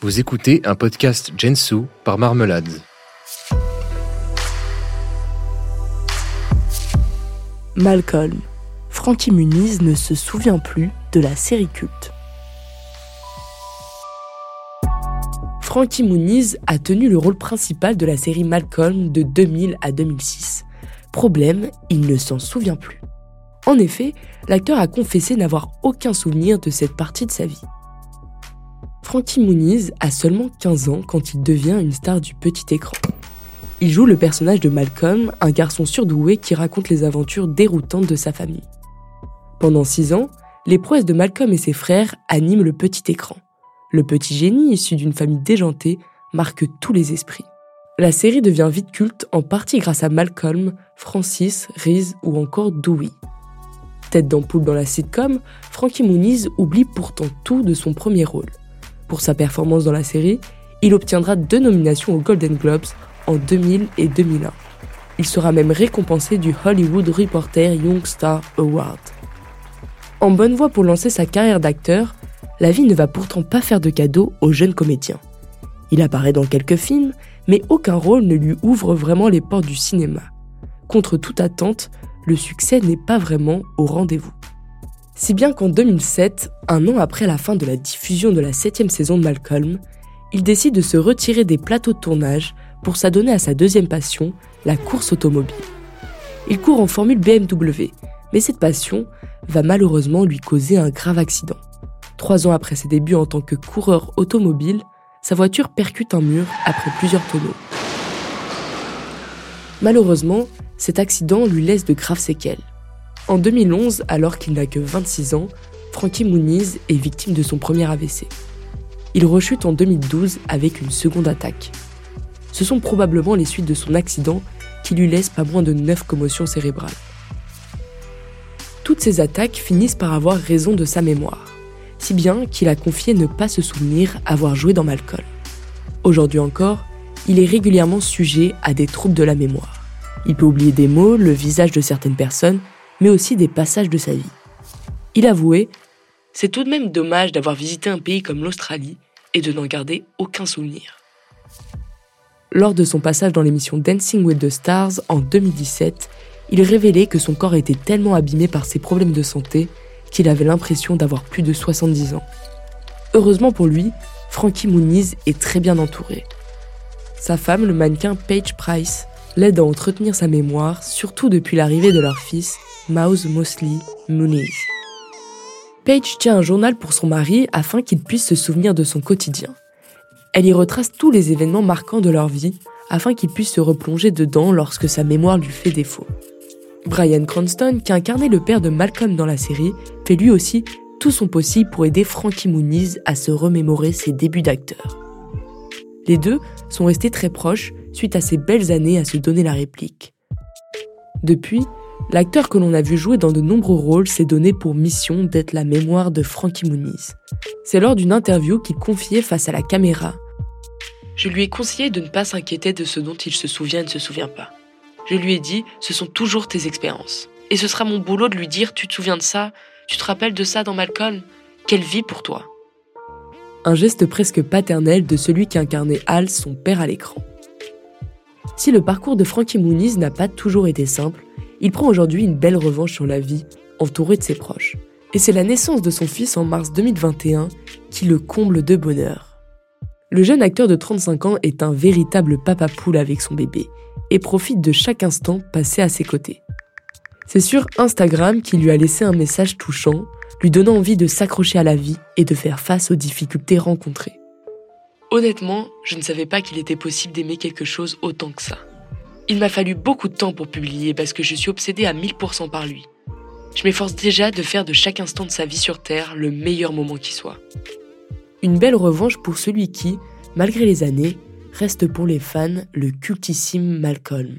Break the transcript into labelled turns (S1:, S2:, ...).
S1: Vous écoutez un podcast Gensu par Marmelade.
S2: Malcolm. Frankie Muniz ne se souvient plus de la série culte. Frankie Muniz a tenu le rôle principal de la série Malcolm de 2000 à 2006. Problème, il ne s'en souvient plus. En effet, l'acteur a confessé n'avoir aucun souvenir de cette partie de sa vie. Frankie Muniz a seulement 15 ans quand il devient une star du petit écran. Il joue le personnage de Malcolm, un garçon surdoué qui raconte les aventures déroutantes de sa famille. Pendant 6 ans, les prouesses de Malcolm et ses frères animent le petit écran. Le petit génie issu d'une famille déjantée marque tous les esprits. La série devient vite culte en partie grâce à Malcolm, Francis, Reese ou encore Dewey. Tête d'ampoule dans la sitcom, Frankie Muniz oublie pourtant tout de son premier rôle. Pour sa performance dans la série, il obtiendra deux nominations aux Golden Globes en 2000 et 2001. Il sera même récompensé du Hollywood Reporter Young Star Award. En bonne voie pour lancer sa carrière d'acteur, la vie ne va pourtant pas faire de cadeau au jeune comédien. Il apparaît dans quelques films, mais aucun rôle ne lui ouvre vraiment les portes du cinéma. Contre toute attente, le succès n'est pas vraiment au rendez-vous. Si bien qu'en 2007, un an après la fin de la diffusion de la septième saison de Malcolm, il décide de se retirer des plateaux de tournage pour s'adonner à sa deuxième passion, la course automobile. Il court en formule BMW, mais cette passion va malheureusement lui causer un grave accident. Trois ans après ses débuts en tant que coureur automobile, sa voiture percute un mur après plusieurs tonneaux. Malheureusement, cet accident lui laisse de graves séquelles. En 2011, alors qu'il n'a que 26 ans, Frankie Muniz est victime de son premier AVC. Il rechute en 2012 avec une seconde attaque. Ce sont probablement les suites de son accident qui lui laissent pas moins de 9 commotions cérébrales. Toutes ces attaques finissent par avoir raison de sa mémoire, si bien qu'il a confié ne pas se souvenir avoir joué dans Malcolm. Aujourd'hui encore, il est régulièrement sujet à des troubles de la mémoire. Il peut oublier des mots, le visage de certaines personnes, mais aussi des passages de sa vie. Il avouait C'est tout de même dommage d'avoir visité un pays comme l'Australie et de n'en garder aucun souvenir. Lors de son passage dans l'émission Dancing with the Stars en 2017, il révélait que son corps était tellement abîmé par ses problèmes de santé qu'il avait l'impression d'avoir plus de 70 ans. Heureusement pour lui, Frankie Muniz est très bien entouré. Sa femme, le mannequin Paige Price, l'aide à entretenir sa mémoire, surtout depuis l'arrivée de leur fils, Mouse Mosley Muniz. Paige tient un journal pour son mari afin qu'il puisse se souvenir de son quotidien. Elle y retrace tous les événements marquants de leur vie afin qu'il puisse se replonger dedans lorsque sa mémoire lui fait défaut. Brian Cranston, qui incarnait le père de Malcolm dans la série, fait lui aussi tout son possible pour aider Frankie Muniz à se remémorer ses débuts d'acteur. Les deux sont restés très proches suite à ces belles années à se donner la réplique. Depuis, l'acteur que l'on a vu jouer dans de nombreux rôles s'est donné pour mission d'être la mémoire de Frankie Muniz. C'est lors d'une interview qu'il confiait face à la caméra. Je lui ai conseillé de ne pas s'inquiéter de ce dont il se souvient et ne se souvient pas. Je lui ai dit, ce sont toujours tes expériences. Et ce sera mon boulot de lui dire, tu te souviens de ça? Tu te rappelles de ça dans Malcolm? Quelle vie pour toi? Un geste presque paternel de celui qui incarnait Hal, son père à l'écran. Si le parcours de Frankie Muniz n'a pas toujours été simple, il prend aujourd'hui une belle revanche sur la vie, entouré de ses proches. Et c'est la naissance de son fils en mars 2021 qui le comble de bonheur. Le jeune acteur de 35 ans est un véritable papa poule avec son bébé et profite de chaque instant passé à ses côtés. C'est sur Instagram qu'il lui a laissé un message touchant, lui donnant envie de s'accrocher à la vie et de faire face aux difficultés rencontrées. Honnêtement, je ne savais pas qu'il était possible d'aimer quelque chose autant que ça. Il m'a fallu beaucoup de temps pour publier parce que je suis obsédée à 1000% par lui. Je m'efforce déjà de faire de chaque instant de sa vie sur Terre le meilleur moment qui soit. Une belle revanche pour celui qui, malgré les années, reste pour les fans le cultissime Malcolm.